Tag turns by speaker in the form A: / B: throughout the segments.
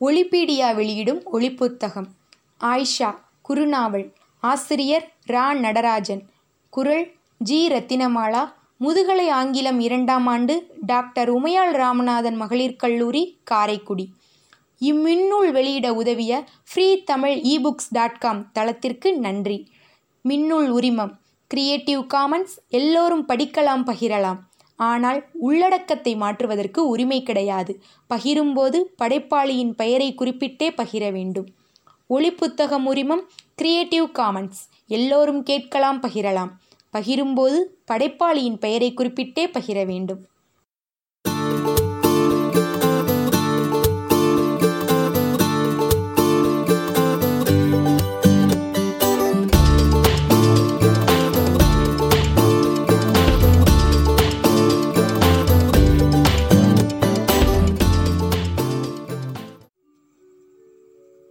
A: ஒளிபீடியா வெளியிடும் ஒளிப்புத்தகம் ஆயிஷா குறுநாவல் ஆசிரியர் ரா. நடராஜன். குரல் ஜி. ரத்தினமாலா. முதுகலை ஆங்கிலம் இரண்டாம் ஆண்டு டாக்டர் உமையாள் ராமநாதன் மகளிர் கல்லூரி காரைக்குடி. இம்மின்னூல் வெளியிட உதவிய free Tamil ebooks dot com தளத்திற்கு நன்றி. மின்னூல் உரிமம். கிரியேட்டிவ் காமன்ஸ் எல்லோரும் படிக்கலாம் பகிரலாம். ஆனால் உள்ளடக்கத்தை மாற்றுவதற்கு உரிமை கிடையாது. பகிரும்போது படைப்பாளியின் பெயரை குறிப்பிட்டே பகிர வேண்டும். ஒளி புத்தகம் உரிமம் கிரியேட்டிவ் காமன்ஸ் எல்லோரும் கேட்கலாம் பகிரலாம். பகிரும்போது படைப்பாளியின் பெயரை குறிப்பிட்டே பகிர வேண்டும்.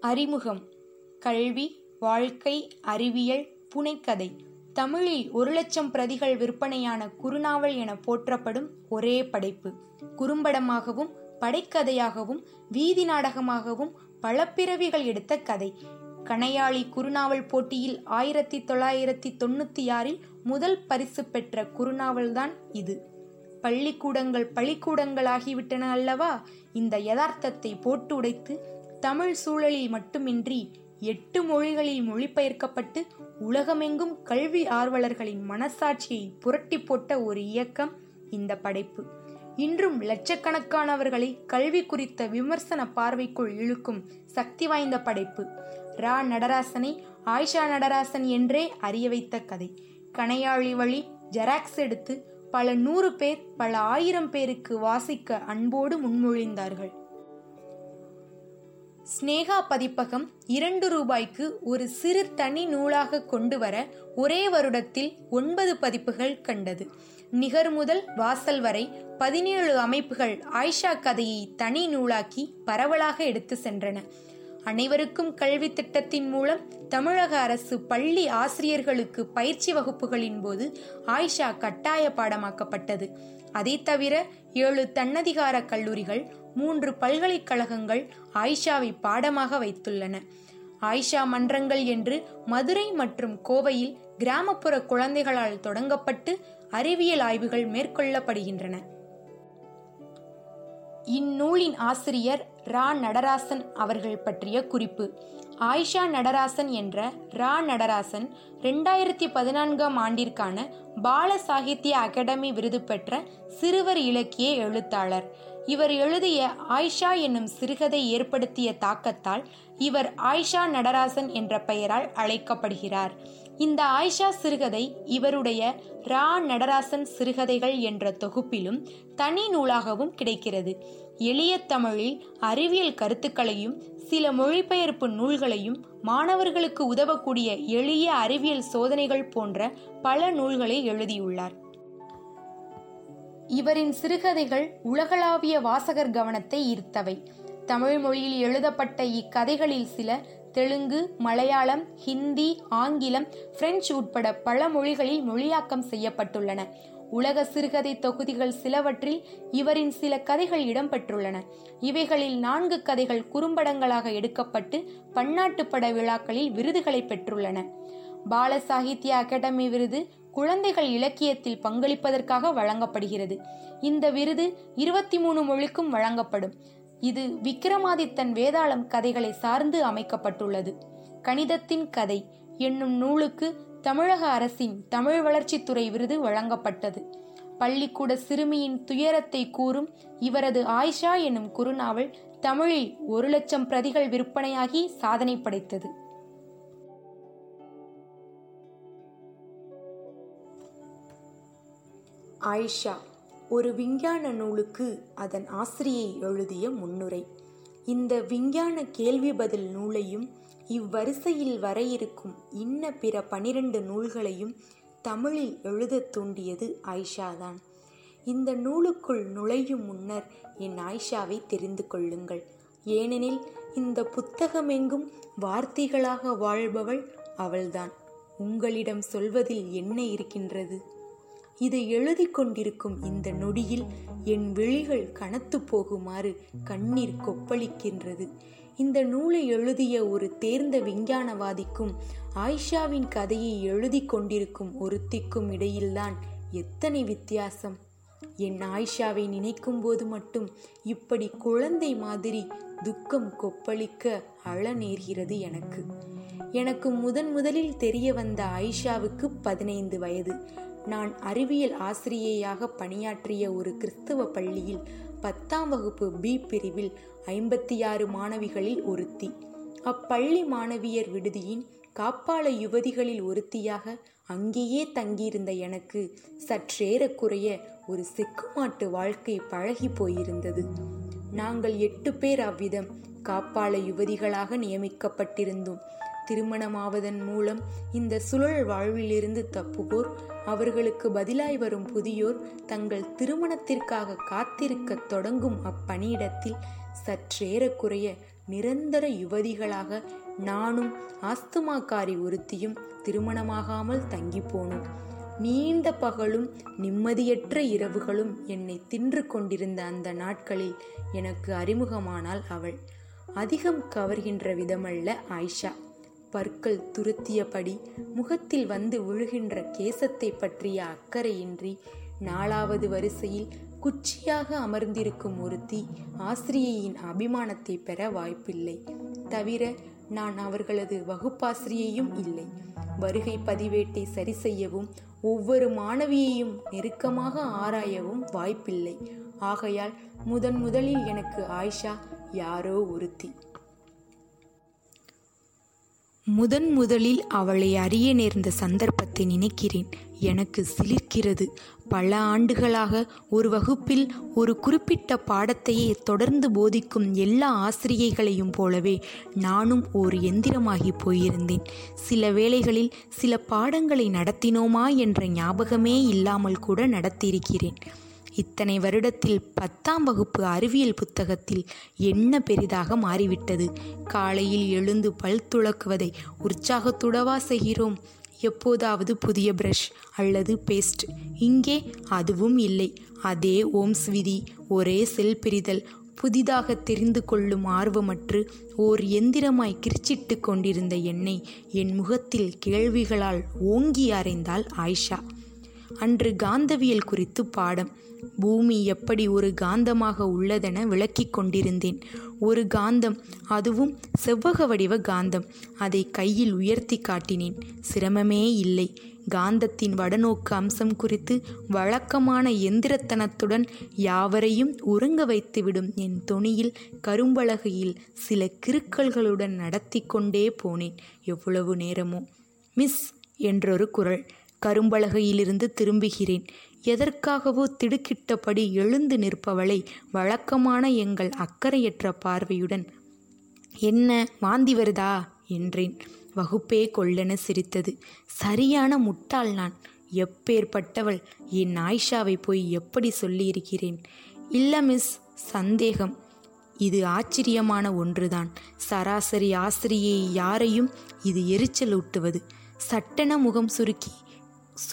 A: அறிமுகம் கல்வி வாழ்க்கை அறிவியல் புனைக்கதை தமிழில் ஒரு லட்சம் பிரதிகள் விற்பனையான குறுநாவல் என போற்றப்படும் ஒரே படைப்பு. குறும்படமாகவும் படைக்கதையாகவும் வீதி நாடகமாகவும் பல பிறவிகள் எடுத்த கதை. கணையாளி குறுநாவல் போட்டியில் ஆயிரத்தி தொள்ளாயிரத்தி தொண்ணூத்தி ஆறில் முதல் பரிசு பெற்ற குறுநாவல்தான் இது. பள்ளிக்கூடங்கள் பள்ளிக்கூடங்களாகிவிட்டன அல்லவா? இந்த யதார்த்தத்தை போட்டு உடைத்து தமிழ் சூழலில் மட்டுமின்றி எட்டு மொழிகளில் மொழிபெயர்க்கப்பட்டு உலகமெங்கும் கல்வி ஆர்வலர்களின் மனசாட்சியை புரட்டி போட்ட ஒரு இயக்கம் இந்த படைப்பு. இன்றும் லட்சக்கணக்கானவர்களை கல்வி குறித்த விமர்சன பார்வைக்குள் இழுக்கும் சக்தி வாய்ந்த படைப்பு. ரா. நடராசனை ஆயிஷா நடராசன் என்றே அறிய வைத்த கதை. கணையாழி வழி ஜெராக்ஸ் எடுத்து பல நூறு பேர் பல ஆயிரம் பேருக்கு வாசிக்க அன்போடு முன்மொழிந்தார்கள். ஸ்னேகா பதிப்பகம் இரண்டு ரூபாய்க்கு ஒரு சிறு தனி நூலாக கொண்டு வர ஒரே வருடத்தில் ஒன்பது பதிப்புகள் கண்டது. நிகர் முதல் வாசல் வரை பதினேழு அமைப்புகள் ஆயிஷா கதையை தனி நூலாக்கி பரவலாக எடுத்து சென்றன. அனைவருக்கும் கல்வி திட்டத்தின் மூலம் தமிழக அரசு பள்ளி ஆசிரியர்களுக்கு பயிற்சி வகுப்புகளின் போது ஆயிஷா கட்டாய பாடமாக்கப்பட்டது. அதை தவிர ஏழு தன்னதிகார கல்லூரிகள் மூன்று பல்கலைக்கழகங்கள் ஆயிஷாவை பாடமாக வைத்துள்ளன. ஆயிஷா மன்றங்கள் என்று மதுரை மற்றும் கோவையில் கிராமப்புற குழந்தைகளால் தொடங்கப்பட்டு அறிவியல் ஆய்வுகள் மேற்கொள்ளப்படுகின்றன. இந்நூலின் ஆசிரியர் ரா நடராசன் அவர்கள் பற்றிய குறிப்பு. ஆயிஷா நடராசன் என்ற ரா நடராசன் ரெண்டாயிரத்தி பதினான்காம் ஆண்டிற்கான பால சாகித்ய அகாடமி விருது பெற்ற சிறுவர் இலக்கிய எழுத்தாளர். இவர் எழுதிய ஆயிஷா என்னும் சிறுகதை ஏற்படுத்திய தாக்கத்தால் இவர் ஆயிஷா நடராசன் என்ற பெயரால் அழைக்கப்படுகிறார். இந்த ஆயிஷா சிறுகதை இவருடைய ரா நடராசன் சிறுகதைகள் என்ற தொகுப்பிலும் தனி நூலாகவும் கிடைக்கிறது. எளிய தமிழில் அறிவியல் கருத்துக்களையும் சில மொழிபெயர்ப்பு நூல்களையும் மாணவர்களுக்கு உதவக்கூடிய எளிய அறிவியல் சோதனைகள் போன்ற பல நூல்களை எழுதியுள்ளார். இவரின் சிறுகதைகள் உலகளாவிய வாசகர் கவனத்தை ஈர்த்தவை. தமிழ் மொழியில் எழுதப்பட்ட இக்கதைகளில் சில தெலுங்கு மலையாளம் ஹிந்தி ஆங்கிலம் பிரெஞ்சு உட்பட பல மொழிகளில் மொழியாக்கம் செய்யப்பட்டுள்ளன. உலக சிறுகதை தொகுதிகள் சிலவற்றில் இவரின் சில கதைகள் இடம்பெற்றுள்ளன. இவைகளில் நான்கு கதைகள் குறும்படங்களாக எடுக்கப்பட்டு பன்னாட்டு பட விழாக்களில் விருதுகளை பெற்றுள்ளன. பால சாகித்ய அகாடமி விருது குழந்தைகள் இலக்கியத்தில் பங்களிப்பதற்காக வழங்கப்படுகிறது. இந்த விருது இருபத்தி மூணு மொழிக்கும் வழங்கப்படும். இது விக்ரமாதித்தன் வேதாளம் கதைகளை சார்ந்து அமைக்கப்பட்டுள்ளது. கணிதத்தின் கதை என்னும் நூலுக்கு தமிழக அரசின் தமிழ் வளர்ச்சித்துறை விருது வழங்கப்பட்டது. பள்ளிக்கூட சிறுமியின் துயரத்தை கூறும் இவரது ஆயிஷா எனும் குறுநாவல் தமிழில் ஒரு லட்சம் பிரதிகள் விற்பனையாகி சாதனை படைத்தது. ஆயிஷா ஒரு விஞ்ஞான நூலுக்கு அதன் ஆசிரியை எழுதிய முன்னுரை. இந்த விஞ்ஞான கேள்வி பதில் நூலையும் இவ்வரிசையில் வர இருக்கும் இன்ன பிற பனிரெண்டு நூல்களையும் தமிழில் எழுதத் தூண்டியது ஆயிஷாதான். இந்த நூலுக்குள் நுழையும் முன்னர் என் ஆயிஷாவை தெரிந்து கொள்ளுங்கள். ஏனெனில் இந்த புத்தகமெங்கும் வார்த்தைகளாக வாழ்பவள் அவள்தான். உங்களிடம் சொல்வதில் என்ன இருக்கின்றது? இதை எழுதி கொண்டிருக்கும் இந்த நொடியில் என் விழிகள் கனத்து போகுமாறு கண்ணீர் கொப்பளிக்கின்றது. இந்த நூலை எழுதிய ஒரு தேர்ந்த விஞ்ஞானவாதிக்கும் ஆயிஷாவின் கதையை எழுதி கொண்டிருக்கும் ஒருத்திக்கும் இடையில்தான் எத்தனை வித்தியாசம். என் ஆயிஷாவை நினைக்கும் போது மட்டும் இப்படி குழந்தை மாதிரி துக்கம் கொப்பளிக்க அழ நேர்கிறது எனக்கு. எனக்கு முதன் முதலில் தெரிய வந்த ஆயிஷாவுக்கு பதினைந்து வயது. நான் அறிவியல் ஆசிரியையாக பணியாற்றிய ஒரு கிறிஸ்தவ பள்ளியில் பத்தாம் வகுப்பு பி பிரிவில் ஐம்பத்தி ஆறு மாணவிகளில் ஒருத்தி. அப்பள்ளி மாணவியர் விடுதியின் காப்பாள யுவதிகளில் ஒருத்தியாக அங்கேயே தங்கியிருந்த எனக்கு சற்றேறக்குறைய ஒரு செக்குமாட்டு வாழ்க்கை பழகி போயிருந்தது. நாங்கள் எட்டு பேர் அவ்விதம் காப்பாள யுவதிகளாக நியமிக்கப்பட்டிருந்தோம். திருமணமாவதன் மூலம் இந்த சுழல் வாழ்விலிருந்து தப்புவோர் அவர்களுக்கு பதிலாய் வரும் புதியோர் தங்கள் திருமணத்திற்காக காத்திருக்க தொடங்கும் அப்பணியிடத்தில் சற்றேறக்குறைய நிரந்தர யுவதிகளாக நானும் ஆஸ்துமாக்காரி ஒருத்தியும் திருமணமாகாமல் தங்கி போனோம். நீண்ட பகலும் நிம்மதியற்ற இரவுகளும் என்னை தின்று கொண்டிருந்த அந்த நாட்களில் எனக்கு அறிமுகமானாள் அவள். அதிகம் கவர்கின்ற விதமல்ல ஆயிஷா. பற்கள் துருத்தியபடி முகத்தில் வந்து விழுகின்ற கேசத்தை பற்றிய அக்கறையின்றி நாலாவது வரிசையில் குச்சியாக அமர்ந்திருக்கும் ஒருத்தி ஆசிரியையின் அபிமானத்தை பெற வாய்ப்பில்லை. தவிர நான் அவர்களது வகுப்பாசிரியையும் இல்லை. வருகை பதிவேட்டை சரி செய்யவும் ஒவ்வொரு மாணவியையும் நெருக்கமாக ஆராயவும் வாய்ப்பில்லை. ஆகையால் முதன் முதலில் எனக்கு ஆயிஷா யாரோ ஒருத்தி. முதன் முதலில் அவளை அறிய நேர்ந்த சந்தர்ப்பத்தை நினைக்கிறேன். எனக்கு சிலிர்க்கிறது. பல ஆண்டுகளாக ஒரு வகுப்பில் ஒரு குறிப்பிட்ட பாடத்தையே தொடர்ந்து போதிக்கும் எல்லா ஆசிரியைகளையும் போலவே நானும் ஒரு எந்திரமாகி போயிருந்தேன். சில வேளைகளில் சில பாடங்களை நடத்தினோமா என்ற ஞாபகமே இல்லாமல் கூட நடத்தியிருக்கிறேன். இத்தனை வருடத்தில் பத்தாம் வகுப்பு அறிவியல் புத்தகத்தில் என்ன பெரிதாக மாறிவிட்டது? காலையில் எழுந்து பல் துளக்குவதை உற்சாகத்துடவா செய்கிறோம்? எப்போதாவது புதிய பிரஷ் அல்லது பேஸ்ட் இங்கே அதுவும் இல்லை. அதே ஓம்ஸ் விதி ஒரே செல் பிரிதல். புதிதாக தெரிந்து கொள்ளும் ஆர்வமற்று ஓர் எந்திரமாய் கிரிச்சிட்டு கொண்டிருந்த என்னை என் முகத்தில் கேள்விகளால் ஓங்கி அறைந்தாள் ஆயிஷா. அன்று காந்தவியல் குறித்து பாடம். பூமி எப்படி ஒரு காந்தமாக உள்ளதென விளக்கிக் கொண்டிருந்தேன். ஒரு காந்தம் அதுவும் செவ்வக வடிவ காந்தம். அதை கையில் உயர்த்தி காட்டினேன். சிரமமே இல்லை. காந்தத்தின் வடநோக்கு அம்சம் குறித்து வழக்கமான எந்திரத்தனத்துடன் யாவரையும் உறங்க வைத்துவிடும் என் தொனியில் கரும்பலகையில் சில கிருக்கல்களுடன் நடத்தி கொண்டே போனேன். எவ்வளவு நேரமோ. மிஸ் என்றொரு குரல். கரும்பலகையிலிருந்து திரும்புகிறேன். எதற்காகவோ திடுக்கிட்டபடி எழுந்து நிற்பவளை வழக்கமான எங்கள் அக்கறையற்ற பார்வையுடன் என்ன வாந்தி வருதா? என்றேன். வகுப்பே கொள்ளென சிரித்தது. சரியான முட்டாள் நான். எப்பேற்பட்டவள் என் ஆயிஷாவை போய் எப்படி சொல்லியிருக்கிறேன்? இல்ல மிஸ். சந்தேகம். இது ஆச்சரியமான ஒன்றுதான். சராசரி ஆசிரியை யாரையும் இது எரிச்சலூட்டுவது. சட்டென முகம் சுருக்கி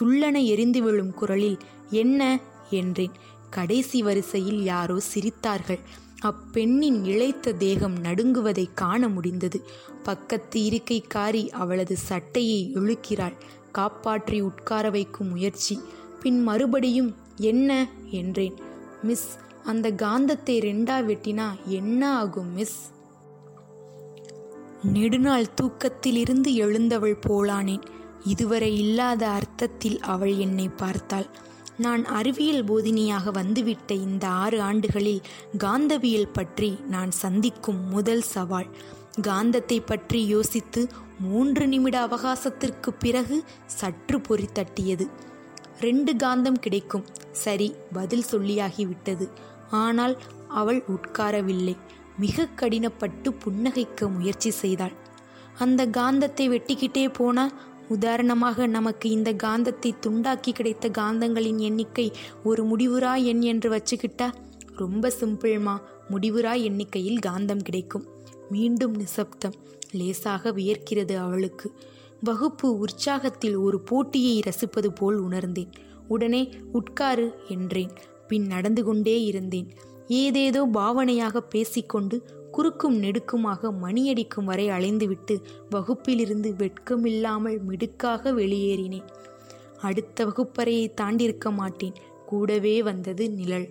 A: சுள்ளன எரிந்து விழும் குரலில் என்ன? என்றேன். கடைசி வரிசையில் யாரோ சிரித்தார்கள். அப்பெண்ணின் இழைத்த தேகம் நடுங்குவதை காண முடிந்தது. பக்கத்து இருக்கைக்காரி அவளது சட்டையை இழுக்கிறாள். காப்பாற்றி உட்கார வைக்கும் முயற்சி. பின் மறுபடியும் என்ன? என்றேன். மிஸ் அந்த காந்தத்தை ரெண்டா வெட்டினா என்ன ஆகும் மிஸ்? நெடுநாள் தூக்கத்திலிருந்து எழுந்தவள் போலானேன். இதுவரை இல்லாத அர்த்தத்தில் அவள் என்னை பார்த்தாள். நான் அறிவியல் போதினியாக வந்துவிட்ட இந்த ஆறு ஆண்டுகளில் காந்தவியல் பற்றி நான் சந்திக்கும் முதல் சவால். காந்தத்தை பற்றி யோசித்து மூன்று நிமிட அவகாசத்திற்கு பிறகு சற்று பொறி தட்டியது. ரெண்டு காந்தம் கிடைக்கும். சரி பதில் சொல்லியாகிவிட்டது. ஆனால் அவள் உட்காரவில்லை. மிக கடினப்பட்டு புன்னகைக்க முயற்சி செய்தாள். அந்த காந்தத்தை வெட்டிக்கிட்டே போனா உதாரணமாக நமக்கு இந்த காந்தத்தை துண்டாக்கி கிடைத்த காந்தங்களின் எண்ணிக்கை ஒரு முடிவுரா எண் என்று வச்சுக்கிட்டா ரொம்ப சிம்பிள்மா முடிவுரா எண்ணிக்கையில் காந்தம் கிடைக்கும். மீண்டும் நிசப்தம். லேசாக வியர்க்கிறது அவளுக்கு. வகுப்பு உற்சாகத்தில் ஒரு போட்டியை ரசிப்பது போல் உணர்ந்தேன். உடனே உட்காரு என்றேன். பின் நடந்து கொண்டே இருந்தேன். ஏதேதோ பாவனையாக பேசிக்கொண்டு குறுக்கும் நெடுக்குமாக மணியடிக்கும் வரை அலைந்துவிட்டு வகுப்பிலிருந்து வெட்கமில்லாமல் மிடுக்காக வெளியேறினேன். அடுத்த வகுப்பறையை தாண்டியிருக்க மாட்டேன். கூடவே வந்தது நிழல்.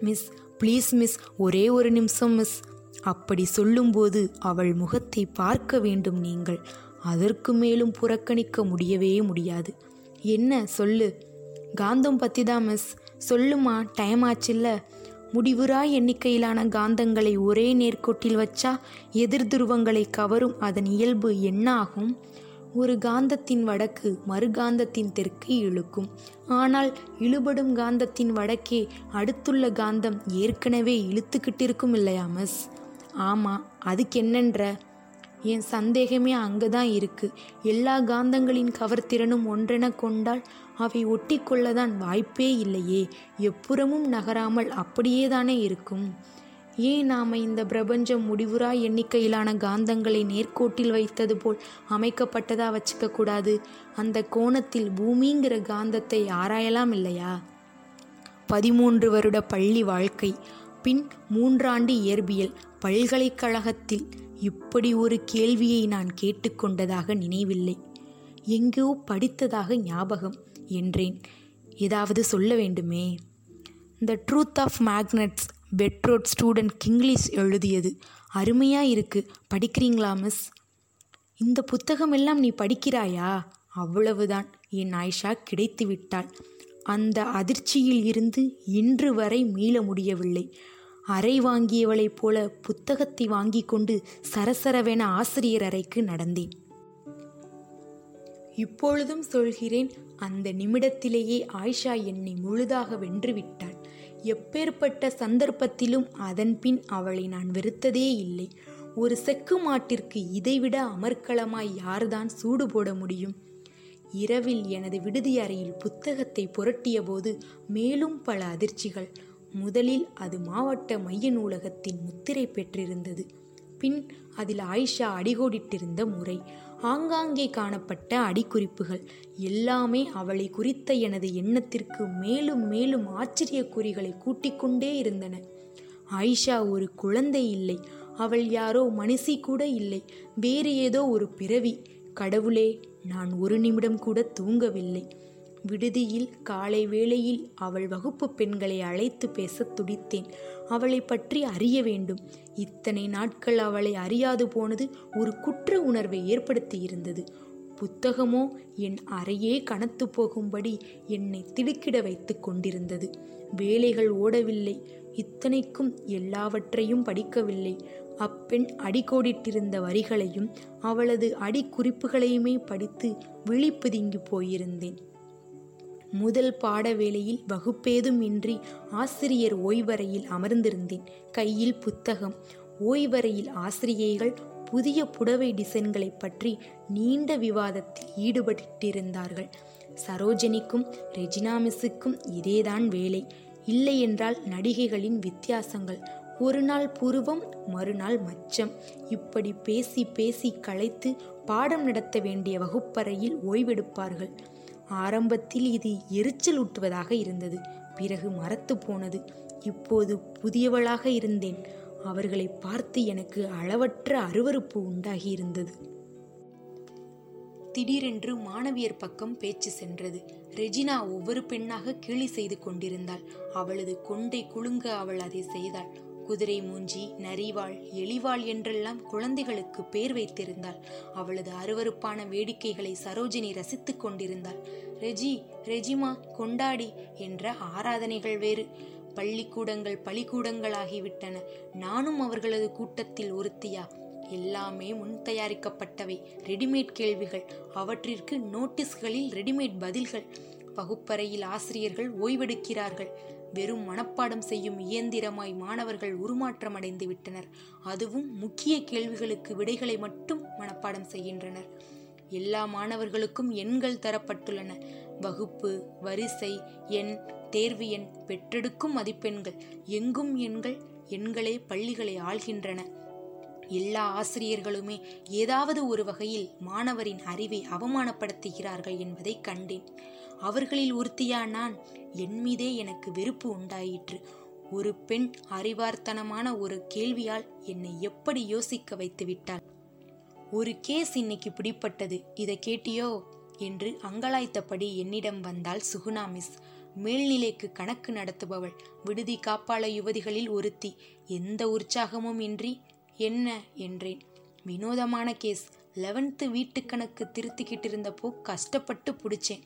A: மிஸ் ப்ளீஸ் மிஸ் ஒரே ஒரு நிமிஷம் மிஸ். அப்படி சொல்லும்போது அவள் முகத்தை பார்க்க வேண்டும் நீங்கள். அதற்கு மேலும் புறக்கணிக்க முடியவே முடியாது. என்ன? சொல்லு. காந்தம் பற்றி தான் மிஸ். சொல்லுமா டைம் ஆச்சுல்ல? முடிவுறா எண்ணிக்கையிலான காந்தங்களை ஒரே நேர்கோட்டில் வச்சா எதிர் துருவங்களை கவரும் அதன் இயல்பு என்ன ஆகும் ஒரு காந்தத்தின் வடக்கு மறுகாந்தத்தின் தெற்கு இழுக்கும். ஆனால் இழுபடும் காந்தத்தின் வடக்கே அடுத்துள்ள காந்தம் ஏற்கனவே இழுத்துக்கிட்டு இருக்கும் இல்லையா மிஸ்? ஆமாம் அதுக்கு என்னன்ற என் சந்தேகமே அங்கே தான் இருக்கு. எல்லா காந்தங்களின் கவர்திறனும் ஒன்றென கொண்டால் அவை ஒட்டிக்கொள்ளதான் வாய்ப்பே இல்லையே. எப்புறமும் நகராமல் அப்படியேதானே இருக்கும். ஏன் நாம் இந்த பிரபஞ்சம் முடிவுறா எண்ணிக்கையிலான காந்தங்களை நேர்கோட்டில் வைத்தது போல் அமைக்கப்பட்டதா வச்சுக்க கூடாது. அந்த கோணத்தில் பூமிங்கிற காந்தத்தை ஆராயலாம் இல்லையா? பதிமூன்று வருட பள்ளி வாழ்க்கை பின் மூன்றாண்டு இயற்பியல் பல்கலைக்கழகத்தில் இப்படி ஒரு கேள்வியை நான் கேட்டுக்கொண்டதாக நினைவில்லை. எங்கோ படித்ததாக ஞாபகம் என்றேன். ஏதாவது சொல்ல வேண்டுமே? த ட்ரூத் ஆஃப் மேக்னட்ஸ் பெட்ரோட் ஸ்டூடெண்ட் கிங்லீஷ் எழுதியது. அருமையாக இருக்கு. படிக்கிறீங்களா மிஸ் இந்த புத்தகம் எல்லாம் நீ படிக்கிறாயா? அவ்வளவுதான். என் ஆயிஷா கிடைத்து விட்டாள். அந்த அதிர்ச்சியில் இருந்து இன்று வரை மீள முடியவில்லை. அறை வாங்கியவளைப் போல புத்தகத்தை வாங்கி கொண்டு சரசரவென ஆசிரியர் அறைக்கு நடந்தேன். இப்பொழுதும் சொல்கிறேன் அந்த நிமிடத்திலேயே ஆயிஷா என்னை முழுதாக வென்றுவிட்டாள். எப்பேற்பட்ட சந்தர்ப்பத்திலும் அதன்பின் அவளை நான் வெறுத்ததே இல்லை. ஒரு செக்கு மாட்டிற்கு இதைவிட அமர்க்களமாய் யார்தான் சூடு போட முடியும்? இரவில் எனது விடுதி அறையில் புத்தகத்தை புரட்டியபோது மேலும் பல அதிர்ச்சிகள். முதலில் அது மாவட்ட மைய நூலகத்தின் முத்திரை பெற்றிருந்தது. பின் அதில் ஆயிஷா அடிகோடிட்டிருந்த முறை ஆங்காங்கே காணப்பட்ட அடிக்குறிப்புகள் எல்லாமே அவளை குறித்த எனது எண்ணத்திற்கு மேலும் மேலும் ஆச்சரிய குறிகளை கூட்டிக்கொண்டே இருந்தன. ஆயிஷா ஒரு குழந்தை இல்லை அவள் யாரோ மனுஷி கூட இல்லை வேறு ஏதோ ஒரு பிறவி. கடவுளே நான் ஒரு நிமிடம் கூட தூங்கவில்லை. விடுதியில் காலை வேளையில் அவள் வகுப்பு பெண்களை அழைத்து பேச துடித்தேன். அவளை பற்றி அறிய வேண்டும். இத்தனை நாட்கள் அவளை அறியாது போனது ஒரு குற்ற உணர்வை ஏற்படுத்தியிருந்தது புத்தகமோ என் அறையே கனத்து போகும்படி என்னை திடுக்கிட வைத்து கொண்டிருந்தது. வேலைகள் ஓடவில்லை. இத்தனைக்கும் எல்லாவற்றையும் படிக்கவில்லை. அப்பெண் அடிக்கோடிட்டிருந்த வரிகளையும் அவளது அடிக்குறிப்புகளையுமே படித்து விழிப்புதுங்கி போயிருந்தேன். முதல் பாட வேளையில் வகுப்பேதும் இன்றி ஆசிரியர் ஓய்வறையில் அமர்ந்திருந்தேன். கையில் புத்தகம் ஓய்வறையில் ஆசிரியைகள் புதிய புடவை டிசைன்களை பற்றி நீண்ட விவாதத்தில் ஈடுபட்டிருந்தார்கள். சரோஜனிக்கும் ரெஜினா மிஸ்ஸுக்கும் இதேதான் வேலை. இல்லை என்றால் நடிகைகளின் வித்தியாசங்கள் ஒரு நாள் புருவம் மறுநாள் மச்சம். இப்படி பேசி பேசி களைத்து பாடம் நடத்த வேண்டிய வகுப்பறையில் ஓய்வெடுப்பார்கள். ஆரம்பத்தில் இது எரிச்சல் ஊட்டுவதாக இருந்தது. பிறகு மரத்து போனது. இப்போது புதியவளாக இருந்தேன். அவர்களை பார்த்து எனக்கு அளவற்ற அருவறுப்பு உண்டாகி இருந்தது. திடீரென்று மாணவியர் பக்கம் பேச்சு சென்றது. ரெஜினா ஒவ்வொரு பெண்ணாக கேலி செய்து கொண்டிருந்தாள். அவளது கொண்டை குலுங்க அவள் அதை செய்தாள். குதிரை மூஞ்சி நரிவாள் எலிவாள் என்றெல்லாம் குழந்தைகளுக்கு பேர் வைத்திருந்தாள். அவளது அருவறுப்பான வேடிக்கைகளை சரோஜினி ரசித்துக் கொண்டிருந்தாள். ரெஜி ரெஜிமா கொண்டாடி என்ற ஆராதனைகள் வேறு. பள்ளிக்கூடங்கள் பள்ளிக்கூடங்களாகிவிட்டன நானும் அவர்களது கூட்டத்தில் ஒருத்தியா? எல்லாமே முன் தயாரிக்கப்பட்டவை. ரெடிமேட் கேள்விகள். அவற்றிற்கு நோட்டீஸ்களில் ரெடிமேட் பதில்கள். வகுப்பறையில் ஆசிரியர்கள் ஓய்வெடுக்கிறார்கள். வெறும் மனப்பாடம் செய்யும் இயந்திரமாய் மாணவர்கள் உருமாற்றமடைந்து விட்டனர். அதுவும் முக்கிய கேள்விகளுக்கு விடைகளை மட்டும் மனப்பாடம் செய்கின்றனர். எல்லா மாணவர்களுக்கும் எண்கள் தரப்பட்டுள்ளன. வகுப்பு வரிசை எண் தேர்வு எண் பெற்றெடுக்கும் மதிப்பெண்கள். எங்கும் எண்கள் எண்களே பள்ளிகளை ஆள்கின்றன. எல்லா ஆசிரியர்களுமே ஏதாவது ஒரு வகையில் மாணவரின் அறிவை அவமானப்படுத்துகிறார்கள் என்பதை கண்டேன். அவர்களில் ஒருத்தியா நான்? என் மீதே எனக்கு வெறுப்பு உண்டாயிற்று. ஒரு பெண் அறிவார்த்தனமான ஒரு கேள்வியால் என்னை எப்படி யோசிக்க வைத்து விட்டாள்? ஒரு கேஸ் இன்னைக்கு பிடிப்பட்டது இதை கேட்டியோ? என்று அங்கலாய்த்தபடி என்னிடம் வந்தாள் சுகுணா மிஸ். மேல்நிலைக்கு கணக்கு நடத்துபவள் விடுதி காப்பாள யுவதிகளில் ஒருத்தி. எந்த உற்சாகமும் இன்றி என்ன என்றேன். வினோதமான கேஸ். லெவன்த்து வீட்டுக்கணக்கு திருத்திக்கிட்டு இருந்தப்போ கஷ்டப்பட்டு பிடிச்சேன்.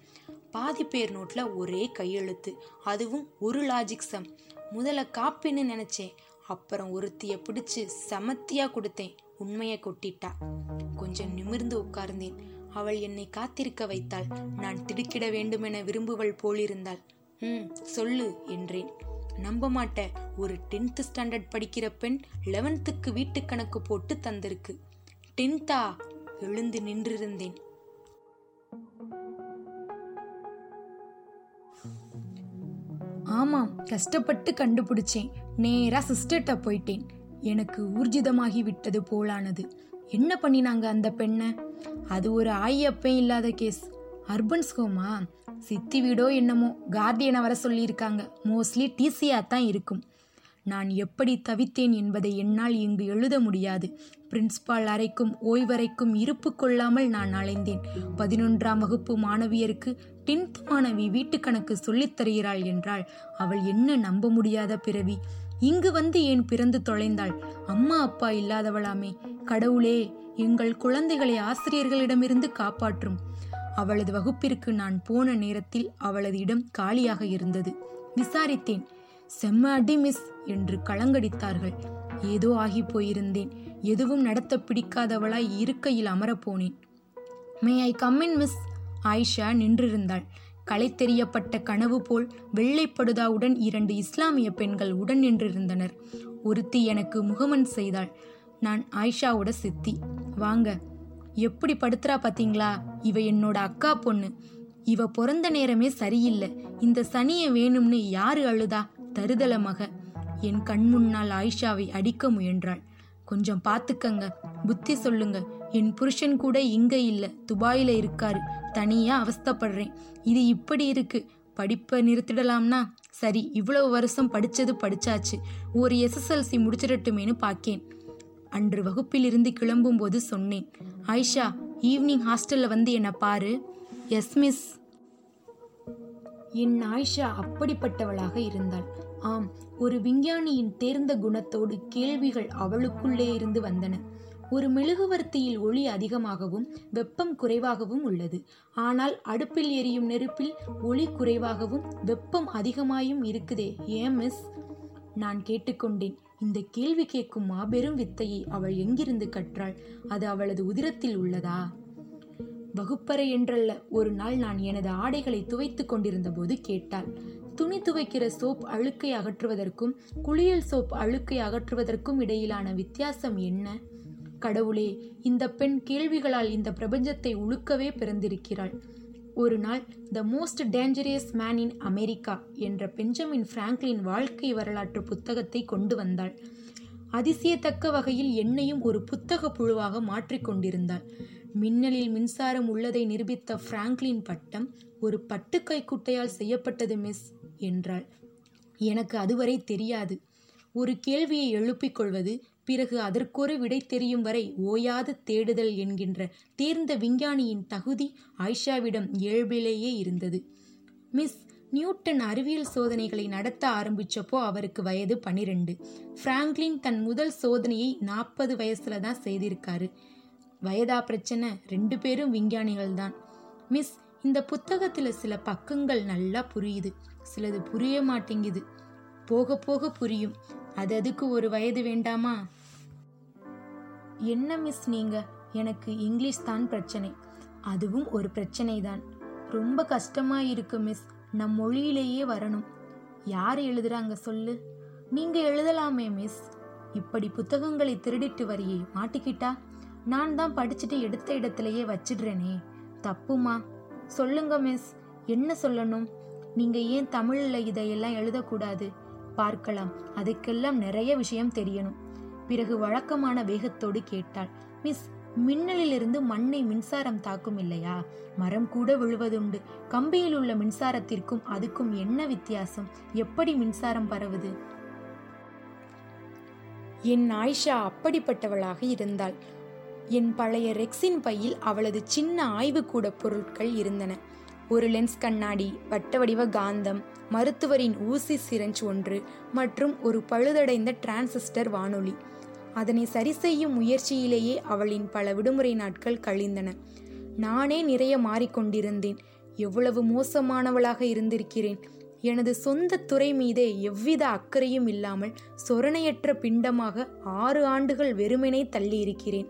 A: பாதி பேர் நோட்டில் ஒரே கையெழுத்து. அதுவும் ஒரு லாஜிக் சம் முதல்ல காப்பின்னு நினைச்சேன். அப்புறம் ஒருத்திய பிடிச்சு சமத்தியா கொடுத்தேன். உண்மையை கொட்டிட்டா. கொஞ்சம் நிமிர்ந்து உட்கார்ந்தேன். அவள் என்னை காத்திருக்க வைத்தாள். நான் திடுக்கிட வேண்டுமென விரும்புவள் போலிருந்தாள். ம் சொல்லு என்றேன். நம்ப மாட்ட. ஒரு டென்த் ஸ்டாண்டர்ட் படிக்கிற பெண் லெவன்த்துக்கு வீட்டு கணக்கு போட்டு தந்திருக்கு. டென்த்தா எழுந்து நின்றிருந்தேன். ஆமாம் கஷ்டப்பட்டு கண்டுபிடிச்சேன். நேரா சிஸ்டர்ட்ட போயிட்டேன். எனக்கு ஊர்ஜிதமாகி விட்டது போலானது. என்ன பண்ணினாங்க அந்த பெண்ணை? அது ஒரு ஆயப்பே இல்லாத கேஸ் அர்பன்ஸ் ஹோமா சித்தி வீடோ என்னமோ? கார்டியனை வர சொல்லியிருக்காங்க. மோஸ்ட்லி டிசியாக தான் இருக்கும். நான் எப்படி தவித்தேன் என்பதை என்னால் இங்கு எழுத முடியாது. பிரின்ஸ்பால் அறைக்கும் ஓய்வறைக்கும் இருப்பு கொள்ளாமல் நான் அலைந்தேன். பதினொன்றாம் வகுப்பு மாணவியருக்கு டென்த் மாணவி வீட்டுக்கணக்கு சொல்லித் தருகிறாள் என்றால் அவள் என்ன நம்ப முடியாத பிறவி. இங்கு வந்து ஏன் பிறந்து தொலைந்தாள்? அம்மா அப்பா இல்லாதவளாமே. கடவுளே எங்கள் குழந்தைகளை ஆசிரியர்களிடமிருந்து காப்பாற்றும். அவளது வகுப்பிற்கு நான் போன நேரத்தில் அவளது இடம் காலியாக இருந்தது. விசாரித்தேன். செம்ம அடி மிஸ் என்று கலங்கடித்தார்கள். ஏதோ ஆகி போயிருந்தேன். எதுவும் நடத்த பிடிக்காதவளாய் இருக்கையில் அமரப்போனேன் may I come in miss Ayesha நின்றிருந்தாள். களை தெரியப்பட்ட கனவு போல் வெள்ளைப்படுதாவுடன் இரண்டு இஸ்லாமிய பெண்கள் உடன் நின்றிருந்தனர். ஒருத்தி எனக்கு முகமன் செய்தாள். நான் ஆயிஷாவோட சித்தி. வாங்க. எப்படி படுத்துறா பாத்தீங்களா? இவ என்னோட அக்கா பொண்ணு. இவ பிறந்த நேரமே சரியில்லை. இந்த சனிய வேணும்னு யாரு அழுதா? தருதலமாக என் கண் முன்னால் ஆயிஷாவை அடிக்க முயன்றாள். கொஞ்சம் பார்த்துக்கங்க. புத்தி சொல்லுங்க. என் புருஷன் கூட இங்க இல்ல. துபாயில இருக்காரு. தனியா அவஸ்தப்படுறேன். இது இப்படி இருக்கு. படிப்பை நிறுத்திடலாம்னா? சரி இவ்வளவு வருஷம் படிச்சது படிச்சாச்சு. ஒரு எஸ்எஸ்எல்சி முடிச்சிடட்டுமேனு பார்க்கேன் அன்று வகுப்பிலிருந்து கிளம்பும்போது சொன்னேன். ஆயிஷா ஈவினிங் ஹாஸ்டல்ல வந்து என்னை பாரு. Yes miss. என் ஆயிஷா அப்படிப்பட்டவளாக இருந்தாள். ஆம் ஒரு விஞ்ஞானியின் தேர்ந்த குணத்தோடு கேள்விகள் அவளுக்குள்ளே இருந்து வந்தன. ஒரு மெழுகுவர்த்தியில் ஒளி அதிகமாகவும் வெப்பம் குறைவாகவும் உள்ளது. ஆனால் அடுப்பில் எரியும் நெருப்பில் ஒளி குறைவாகவும் வெப்பம் அதிகமாயும் இருக்குதே ஏன் மிஸ்? நான் கேட்டுக்கொண்டேன். இந்த கேள்வி கேட்கும் மாபெரும் வித்தையை அவள் எங்கிருந்து கற்றாள்? அது அவளது உதிரத்தில் உள்ளதா? வகுப்பறை என்றல்ல. ஒரு நாள் நான் எனது ஆடைகளை துவைத்துக் கொண்டிருந்த போது கேட்டாள். துணி துவைக்கிற சோப் அழுக்கை அகற்றுவதற்கும் குளியல் சோப் அழுக்கை அகற்றுவதற்கும் இடையிலான வித்தியாசம் என்ன? கடவுளே இந்த பெண் கேள்விகளால் இந்த பிரபஞ்சத்தை உழுக்கவே பிறந்திருக்கிறாள். ஒரு நாள் the most dangerous man in America என்ற பெஞ்சமின் பிராங்க்லின் வாழ்க்கை வரலாற்று புத்தகத்தை கொண்டு வந்தாள். அதிசயத்தக்க வகையில் என்னையும் ஒரு புத்தக புழுவாக மாற்றிக்கொண்டிருந்தாள் மின்னலில் மின்சாரம் உள்ளதை நிரூபித்த பிராங்க்லின் பட்டம் ஒரு பட்டுக்கை குட்டையால் செய்யப்பட்டது மிஸ் என்றாள். எனக்கு அதுவரை தெரியாது. ஒரு கேள்வியை எழுப்பிக் கொள்வது பிறகு அதற்கொரு விடை தெரியும் வரை ஓயாது தேடுதல் என்கின்ற தேர்ந்த விஞ்ஞானியின் தகுதி ஆயிஷாவிடம் இயல்பிலேயே இருந்தது. மிஸ் நியூட்டன் அறிவியல் சோதனைகளை நடத்த ஆரம்பிச்சப்போ அவருக்கு வயது பனிரெண்டு. பிராங்க்லின் தன் முதல் சோதனையை நாற்பது வயசுல தான் செய்திருக்காரு. வயதா பிரச்சனை ரெண்டு பேரும் விஞ்ஞானிகள் தான் மிஸ் இந்த புத்தகத்தில் சில பக்கங்கள் நல்லா புரியுது. சிலது புரிய மாட்டேங்குது. போக போக புரியும். அது அதுக்கு ஒரு வயது வேண்டாமா? என்ன மிஸ் நீங்க? எனக்கு இங்கிலீஷ் தான் பிரச்சனை. அதுவும் ஒரு பிரச்சனை தான் ரொம்ப கஷ்டமா இருக்கு மிஸ். நம் மொழியிலேயே வரணும். யார் எழுதுறாங்க சொல்லு? நீங்க எழுதலாமே மிஸ். இப்படி புத்தகங்களை திருடிட்டு வரியே மாட்டிக்கிட்டா? நான் தான் படிச்சுட்டு எடுத்த இடத்துலயே வச்சிடுறேனே. தப்புமா? சொல்லுங்க மிஸ். என்ன சொல்லணும்? நீங்க ஏன் தமிழ்ல இதையெல்லாம் எழுதக்கூடாது? பார்க்கலாம். அதுக்கெல்லாம் நிறைய விஷயம் தெரியணும். பிறகு வழக்கமான வேகத்தோடு கேட்டாள். மிஸ் மின்னலிலிருந்து மண்ணை மின்சாரம் தாக்கும் இல்லையா? மரம் கூட விழுவதுண்டு. கம்பியில் உள்ள மின்சாரத்திற்கும் அதுக்கும் என்ன வித்தியாசம்? எப்படி மின்சாரம் பரவுது? என் ஆயிஷா அப்படிப்பட்டவளாக இருந்தாள். என் பழைய ரெக்ஸின் பையில் அவளது சின்ன ஆய்வுக்கூட பொருட்கள் இருந்தன. ஒரு லென்ஸ் கண்ணாடி வட்ட வடிவ காந்தம் மருத்துவரின் ஊசி சிரஞ்ச் ஒன்று மற்றும் ஒரு பழுதடைந்த டிரான்சிஸ்டர் வானொலி. அதனை சரி செய்யும் முயற்சியிலேயே அவளின் பல விடுமுறை நாட்கள் கழிந்தன. நானே நிறைய மாறிக்கொண்டிருந்தேன் எவ்வளவு மோசமானவளாக இருந்திருக்கிறேன். எனது சொந்த துறை மீதே எவ்வித அக்கறையும் இல்லாமல் சொரணையற்ற பிண்டமாக ஆறு ஆண்டுகள் வெறுமனே தள்ளியிருக்கிறேன்.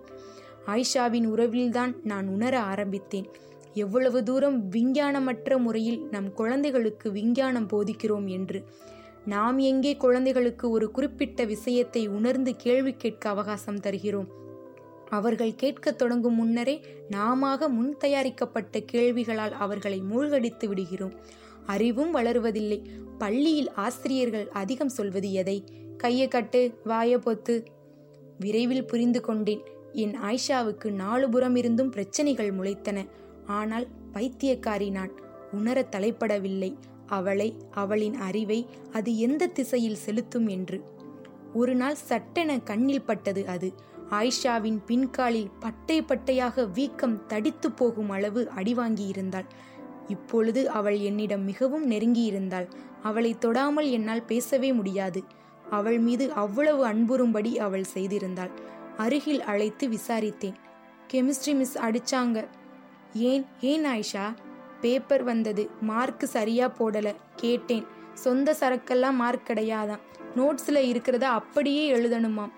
A: ஆயிஷாவின் உறவில்தான் நான் உணர ஆரம்பித்தேன். எவ்வளவு தூரம் விஞ்ஞானமற்ற முறையில் நம் குழந்தைகளுக்கு விஞ்ஞானம் போதிக்கிறோம் என்று. நாம் எங்கே குழந்தைகளுக்கு ஒரு குறிப்பிட்ட விஷயத்தை உணர்ந்து கேள்வி கேட்க அவகாசம் தருகிறோம்? அவர்கள் கேட்கத் தொடங்கும் முன்னரே நாம முன் தயாரிக்கப்பட்ட கேள்விகளால் அவர்களை மூழ்கடித்து விடுகிறோம். அறிவும் வளருவதில்லை. பள்ளியில் ஆசிரியர்கள் அதிகம் சொல்வது எதை? கையை கட்டு வாய பொத்து. விரைவில் புரிந்து கொண்டேன். என் ஆயிஷாவுக்கு நாலு புறம் இருந்தும் பிரச்சனைகள் முளைத்தன. ஆனால் பைத்தியக்காரி நான் உணர தலைப்படவில்லை. அவளை அவளின் அறிவை அது எந்த திசையில் செலுத்தும் என்று. ஒரு நாள் சட்டென கண்ணில் பட்டது அது. ஆயிஷாவின் பின்காலில் பட்டை பட்டையாக வீக்கம் தடித்து போகும் அளவு அடிவாங்கியிருந்தாள் இப்பொழுது அவள் என்னிடம் மிகவும் நெருங்கியிருந்தாள் அவளை தொடாமல் என்னால் பேசவே முடியாது. அவள் மீது அவ்வளவு அன்புறும்படி அவள் செய்திருந்தாள். அருகில் அழைத்து விசாரித்தேன். கெமிஸ்ட்ரி மிஸ் அடிச்சாங்க. ஏன் ஏன் ஆயிஷா? பேப்பர் வந்தது. மார்க் சரியா போடல. கேட்டேன். சொந்த சரக்கெல்லாம் மார்க் கிடையாதான் நோட்ஸில் இருக்கிறத அப்படியே எழுதணுமாம்.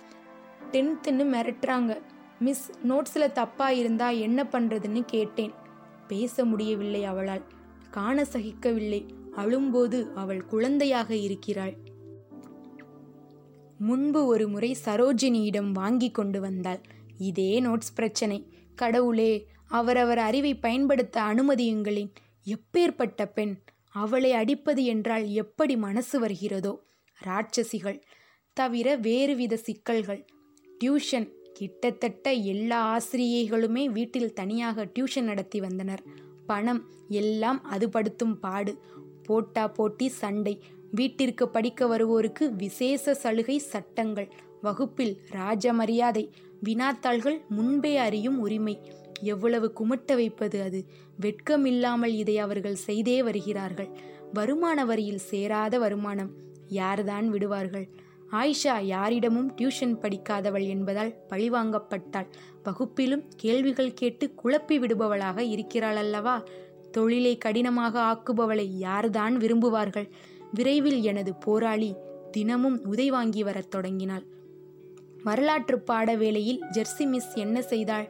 A: டென்த்துன்னு மிரட்டுறாங்க. மிஸ் நோட்ஸில் தப்பா இருந்தா என்ன பண்றதுன்னு கேட்டேன். பேச முடியவில்லை அவளால். காண சகிக்கவில்லை. அழும்போது அவள் குழந்தையாக இருக்கிறாள். முன்பு ஒரு முறை சரோஜினியிடம் வாங்கி கொண்டு வந்தாள். இதே நோட்ஸ் பிரச்சனை. கடவுளே அவரவர் அறிவை பயன்படுத்த அனுமதியுங்களேன். எப்பேற்பட்ட பெண் அவளை அடிப்பது என்றால் எப்படி மனசு வருகிறதோ. ராட்சசிகள் தவிர வேறுவித சிக்கல்கள். டியூஷன் கிட்டத்தட்ட எல்லா ஆசிரியைகளுமே வீட்டில் தனியாக டியூஷன் நடத்தி வந்தனர். பணம் எல்லாம் அது படுத்தும் பாடு. போட்டா போட்டி சண்டை. வீட்டிற்கு படிக்க வருவோருக்கு விசேஷ சலுகை சட்டங்கள். வகுப்பில் ராஜ மரியாதை வினாத்தாள்கள் முன்பே அறியும் உரிமை. எவ்வளவு குமட்ட வைப்பது அது? வெட்கமில்லாமல் இதை அவர்கள் செய்தே வருகிறார்கள். வருமான வரியில் சேராத வருமானம் யார்தான் விடுவார்கள்? ஆயிஷா யாரிடமும் டியூஷன் படிக்காதவள் என்பதால் பழிவாங்கப்பட்டாள் வகுப்பிலும் கேள்விகள் கேட்டு குழப்பி விடுபவளாக இருக்கிறாள் அல்லவா? தொழிலை கடினமாக ஆக்குபவளை யார்தான் விரும்புவார்கள்? விரைவில் எனது போராளி தினமும் உதை வாங்கி வரத் தொடங்கினாள். வரலாற்று பாட வேளையில் ஜெர்சி மிஸ் என்ன செய்தாள்?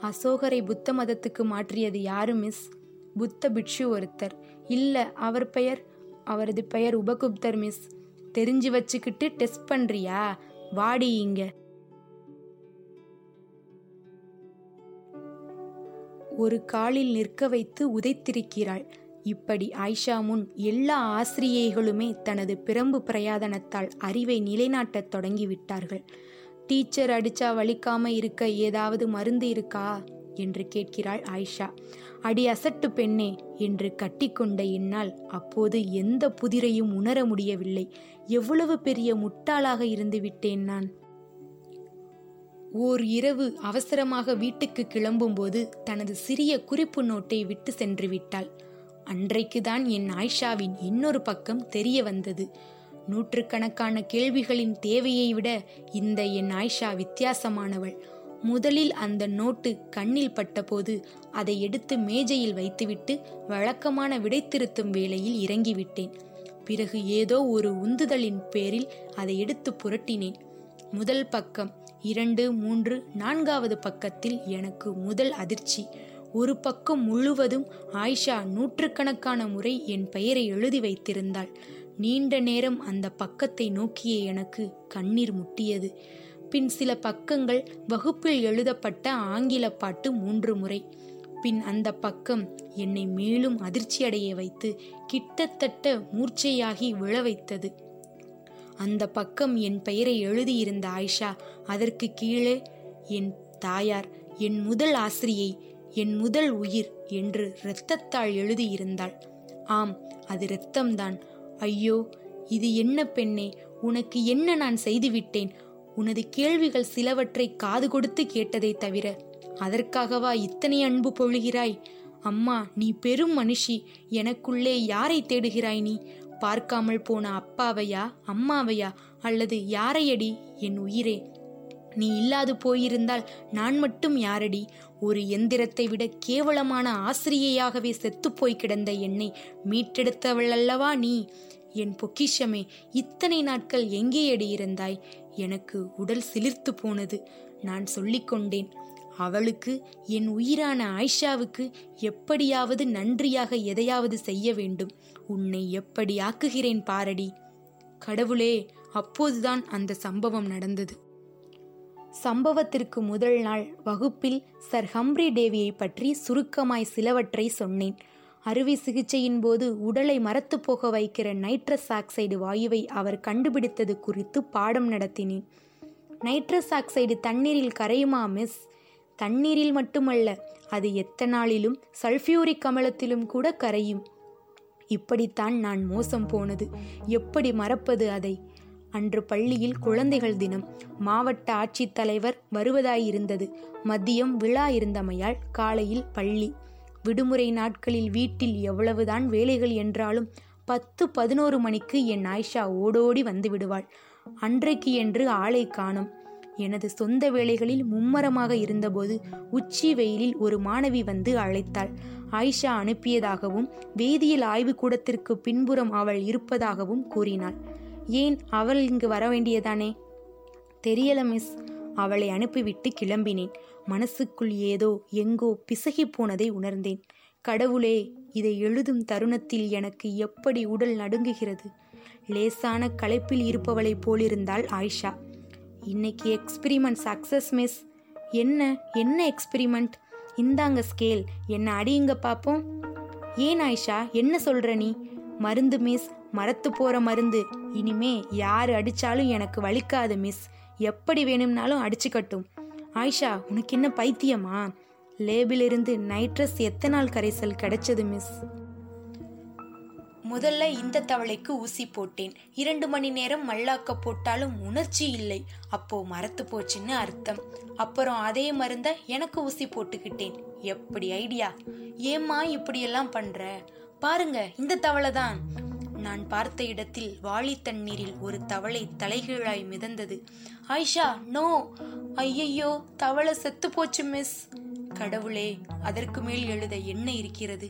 A: அசோகரை புத்த மதத்துக்கு மாற்றியது யாரு மிஸ்? புத்த பிட்சு ஒருத்தர். இல்லை அவர் பெயர் அவரது பெயர் உபகுப்தர் மிஸ். தெரிஞ்சு வச்சுக்கிட்டு டெஸ்ட் பண்றியா? வாடி இங்க. ஒரு காலில் நிற்க வைத்து உதைத்திருக்கிறாள். இப்படி ஆயிஷா முன் எல்லா ஆசிரியைகளுமே தனது பிரம்பு பிரயாதனத்தால் அறிவை நிலைநாட்டத் தொடங்கிவிட்டார்கள். டீச்சர் அடிச்சா வலிக்காம இருக்க ஏதாவது மருந்து இருக்கா? என்று கேட்கிறாள் ஆயிஷா. அடி அசட்டு பெண்ணே என்று கட்டிக்கொண்ட என்னால் அப்போது எந்த புதிரையும் உணர முடியவில்லை. எவ்வளவு பெரிய முட்டாளாக இருந்து விட்டேன் நான். ஓர் இரவு அவசரமாக வீட்டுக்கு கிளம்பும்போது தனது சிறிய குறிப்பு நோட்டை விட்டு சென்று விட்டாள். அன்றைக்குதான் என் ஆயிஷாவின் இன்னொரு பக்கம் தெரிய வந்தது. நூற்றுக்கணக்கான கேள்விகளின் தேவையை விட இந்த என் ஆயிஷா வித்தியாசமானவள். முதலில் அந்த நோட்டு கண்ணில் பட்டபோது அதை எடுத்து மேஜையில் வைத்துவிட்டு வழக்கமான விடை திருத்தும் வேளையில் இறங்கிவிட்டேன். பிறகு ஏதோ ஒரு உந்துதலின் பேரில் அதை எடுத்து புரட்டினேன். முதல் பக்கம் இரண்டு மூன்று நான்காவது பக்கத்தில் எனக்கு முதல் அதிர்ச்சி. ஒரு பக்கம் முழுவதும் ஆயிஷா நூற்றுக்கணக்கான முறை என் பெயரை எழுதி வைத்திருந்தாள். நீண்ட நேரம் அந்த பக்கத்தை நோக்கிய எனக்கு கண்ணீர் முட்டியது. பின் சில பக்கங்கள் வகுப்பில் எழுதப்பட்ட ஆங்கில பாட்டு மூன்று முறை. பின் அந்த பக்கம் என்னை மேலும் அதிர்ச்சியடைய வைத்து கிட்டத்தட்ட மூர்ச்சையாகி விழ வைத்தது. அந்த பக்கம் என் பெயரை எழுதியிருந்த ஆயிஷா அதற்கு கீழே என் தாயார் என் முதல் ஆசிரியை என் முதல் உயிர் என்று இரத்தத்தால் எழுதியிருந்தாள். ஆம் அது இரத்தம்தான். ஐயோ இது என்ன பெண்ணே? உனக்கு என்ன நான் செய்துவிட்டேன்? உனது கேள்விகள் சிலவற்றை காது கொடுத்து கேட்டதை தவிர அதற்காகவா இத்தனை அன்பு பொழுகிறாய்? அம்மா நீ பெரும் மனுஷி. எனக்குள்ளே யாரை தேடுகிறாய் நீ? பார்க்காமல் போன அப்பாவையா அம்மாவையா? அல்லது யாரையடி? என் உயிரே. நீ இல்லாது போயிருந்தால் நான் மட்டும் யாரடி? ஒரு எந்திரத்தை விட கேவலமான ஆசிரியையாகவே செத்துப்போய் கிடந்த என்னை மீட்டெடுத்தவள் அல்லவா நீ? என் பொக்கிஷமே இத்தனை நாட்கள் எங்கே அடியிருந்தாய் எனக்கு உடல் சிலிர்த்து போனது நான் சொல்லிக்கொண்டேன் அவளுக்கு என் உயிரான ஆயிஷாவுக்கு எப்படியாவது நன்றியாக எதையாவது செய்ய வேண்டும். உன்னை எப்படி ஆக்குகிறேன் பாரடி? கடவுளே அப்போதுதான் அந்த சம்பவம் நடந்தது. சம்பவத்திற்கு முதல் நாள் வகுப்பில் சர் ஹம்ப்ரி டேவியை பற்றி சுருக்கமாய் சிலவற்றை சொன்னேன். அறுவை சிகிச்சையின் போது உடலை மரத்து போக வைக்கிற நைட்ரஸ் ஆக்சைடு வாயுவை அவர் கண்டுபிடித்தது குறித்து பாடம் நடத்தினேன். நைட்ரஸ் ஆக்சைடு தண்ணீரில் கரையுமா மிஸ்? தண்ணீரில் மட்டுமல்ல அது எத்தனாலிலும் சல்ஃபியூரிக் அமிலத்திலும் கூட கரையும். இப்படித்தான் நான் மோசம் போனது. எப்படி மறப்பது அதை? அன்று பள்ளியில் குழந்தைகள் தினம். மாவட்ட ஆட்சித்தலைவர் வருவதாயிருந்தது. மதியம் விழா இருந்தமையால் காலையில் பள்ளி. விடுமுறை நாட்களில் வீட்டில் எவ்வளவுதான் வேலைகள் என்றாலும் பத்து பதினோரு மணிக்கு என் ஆயிஷா ஓடோடி வந்து விடுவாள். அன்றைக்கு என்று ஆளை காணும். எனது சொந்த வேலைகளில் மும்மரமாக இருந்தபோது உச்சி வெயிலில் ஒரு மாணவி வந்து அழைத்தாள். ஆயிஷா அனுப்பியதாகவும் வேதியியல் ஆய்வுக்கூடத்திற்கு பின்புறம் அவள் இருப்பதாகவும் கூறினாள். ஏன் அவள் இங்கு வர வேண்டியதானே தெரியல மிஸ் அவளை அனுப்பிவிட்டு கிளம்பினேன். மனசுக்குள் ஏதோ எங்கோ பிசகி போனதை உணர்ந்தேன். கடவுளே இதை எழுதும் தருணத்தில் எனக்கு எப்படி உடல் நடுங்குகிறது? லேசான களைப்பில் இருப்பவளைப் போலிருந்தாள் ஆயிஷா. இன்னைக்கு எக்ஸ்பிரிமெண்ட் சக்சஸ் மிஸ் என்ன என்ன எக்ஸ்பிரிமெண்ட் இந்தாங்க ஸ்கேல் என்ன அடியுங்க பார்ப்போம் ஏன் ஆயிஷா என்ன சொல்ற நீ? மருந்து மிஸ் மரத்து போற மருந்து. இனிமே யார் அடிச்சாலும் எனக்கு வலிக்காது மிஸ். எப்படி வேணும்னாலும் அடிச்சுக்கட்டும். ஆயிஷா உனக்கு என்ன பைத்தியமா? லேபிலிருந்து நைட்ரஸ் எத்தனால் கரைசல் கிடைச்சது மிஸ்? முதல்ல இந்த தவளைக்கு ஊசி போட்டேன். இரண்டு மணி நேரம் மல்லாக்க போட்டாலும் உணர்ச்சி இல்லை. அப்போ மரத்து போச்சுன்னு அர்த்தம். அப்புறம் அதே மருந்த எனக்கு ஊசி போட்டுக்கிட்டேன். எப்படி ஐடியா? ஏம்மா இப்படியெல்லாம் பண்ற? பாருங்க இந்த தவளை தான் நான் பார்த்த இடத்தில் வாளி தண்ணீரில் ஒரு தவளை தலைகீழாய் மிதந்தது. ஆயிஷா நோ! ஐயையோ தவளை செத்து போச்சு மிஸ்! கடவுளே அதற்கு மேல் எழுத என்ன இருக்கிறது?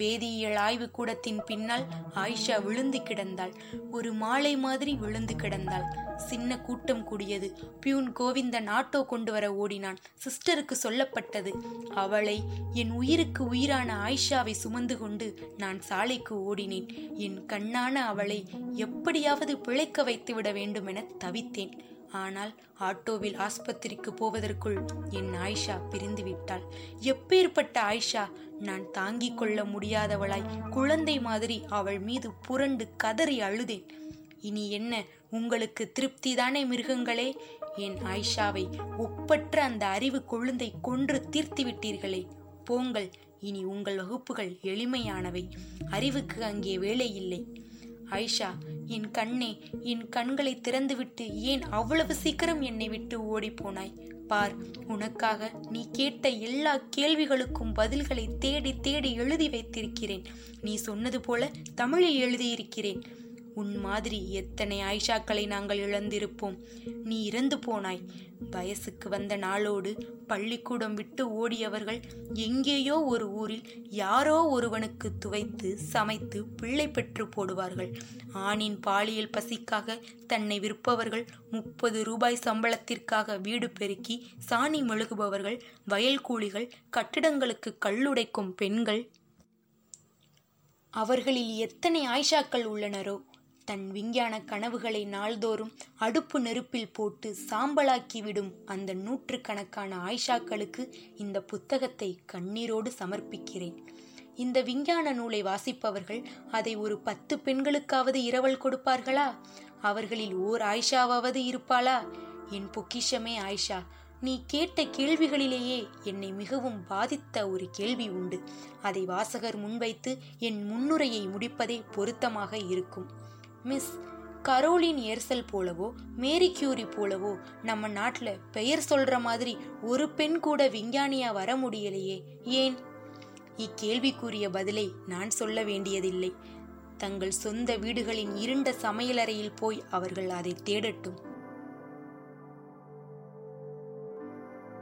A: வேதியியல் ஆய்வு கூடத்தின் பின்னால் ஆயிஷா விழுந்து கிடந்தாள். ஒரு மாலை மாதிரி விழுந்து கிடந்தாள். சின்ன கூட்டம் கூடியது. பியூன் கோவிந்தன் ஆட்டோ கொண்டு வர ஓடினான். சிஸ்டருக்கு சொல்லப்பட்டது அவளை என் உயிருக்கு உயிரான ஆயிஷாவை சுமந்து கொண்டு நான் சாலைக்கு ஓடினேன். என் கண்ணான அவளை எப்படியாவது பிழைக்க வைத்துவிட வேண்டுமென தவித்தேன். ஆனால் ஆட்டோவில் ஆஸ்பத்திரிக்கு போவதற்குள் என் ஆயிஷா பிரிந்து விட்டாள். எப்பேற்பட்ட ஆயிஷா நான் தாங்கிக் கொள்ள முடியாதவளாய் குழந்தை மாதிரி அவள் மீது புரண்டு கதறி அழுதேன். இனி என்ன? உங்களுக்கு திருப்திதானே மிருகங்களே? என் ஆயிஷாவை ஒப்பற்ற அந்த அறிவு கொழுந்தை கொன்று தீர்த்து விட்டீர்களே. போங்கள் இனி உங்கள் வகுப்புகள் எளிமையானவை. அறிவுக்கு அங்கே வேலை இல்லை. ஐஷா என் கண்ணே என் கண்களை திறந்துவிட்டு ஏன் அவ்வளவு சீக்கிரம் என்னை விட்டு ஓடிப்போனாய் பார் உனக்காக நீ கேட்ட எல்லா கேள்விகளுக்கும் பதில்களை தேடி தேடி எழுதி வைத்திருக்கிறேன். நீ சொன்னது போல தமிழில் எழுதியிருக்கிறேன். உன் மாதிரி எத்தனை ஆயிஷாக்களை நாங்கள் இழந்திருப்போம். நீ இறந்து போனாய். வயசுக்கு வந்த நாளோடு பள்ளிக்கூடம் விட்டு ஓடியவர்கள் எங்கேயோ ஒரு ஊரில் யாரோ ஒருவனுக்கு துவைத்து சமைத்து பிள்ளை பெற்று போடுவார்கள். ஆணின் பாலியல் பசிக்காக தன்னை விற்பவர்கள் முப்பது ரூபாய் சம்பளத்திற்காக வீடு பெருக்கி சாணி மெழுகுபவர்கள் வயல் கூலிகள் கட்டிடங்களுக்கு கல்லுடைக்கும் பெண்கள். அவர்களில் எத்தனை ஆயிஷாக்கள் உள்ளனரோ? தன் விஞ்ஞான கனவுகளை நாள்தோறும் அடுப்பு நெருப்பில் போட்டு சாம்பலாக்கிவிடும் அந்த நூற்றுக்கணக்கான ஆயிஷாக்களுக்கு இந்த புத்தகத்தை கண்ணீரோடு சமர்ப்பிக்கிறேன். இந்த விஞ்ஞான நூலை வாசிப்பவர்கள் அதை ஒரு பத்து பெண்களுக்காவது இரவல் கொடுப்பார்களா? அவர்களில் ஓர் ஆயிஷாவாவது இருப்பாளா? என் பொக்கிஷமே ஆயிஷா நீ கேட்ட கேள்விகளிலேயே என்னை மிகவும் பாதித்த ஒரு கேள்வி உண்டு. அதை வாசகர் முன்வைத்து என் முன்னுரையை முடிப்பதே பொருத்தமாக இருக்கும். மிஸ் கரோலின் ஏர்சல் போலவோ மேரி கியூரி போலவோ நம்ம நாட்டில் பெயர் சொல்ற மாதிரி ஒரு பெண் கூட விஞ்ஞானியா வர முடியலையே. ஏன்? இக்கேள்விக்குரிய பதிலை நான் சொல்ல வேண்டியதில்லை. தங்கள் சொந்த வீடுகளின் இருண்ட சமையலறையில் போய் அவர்கள் அதை தேடட்டும்.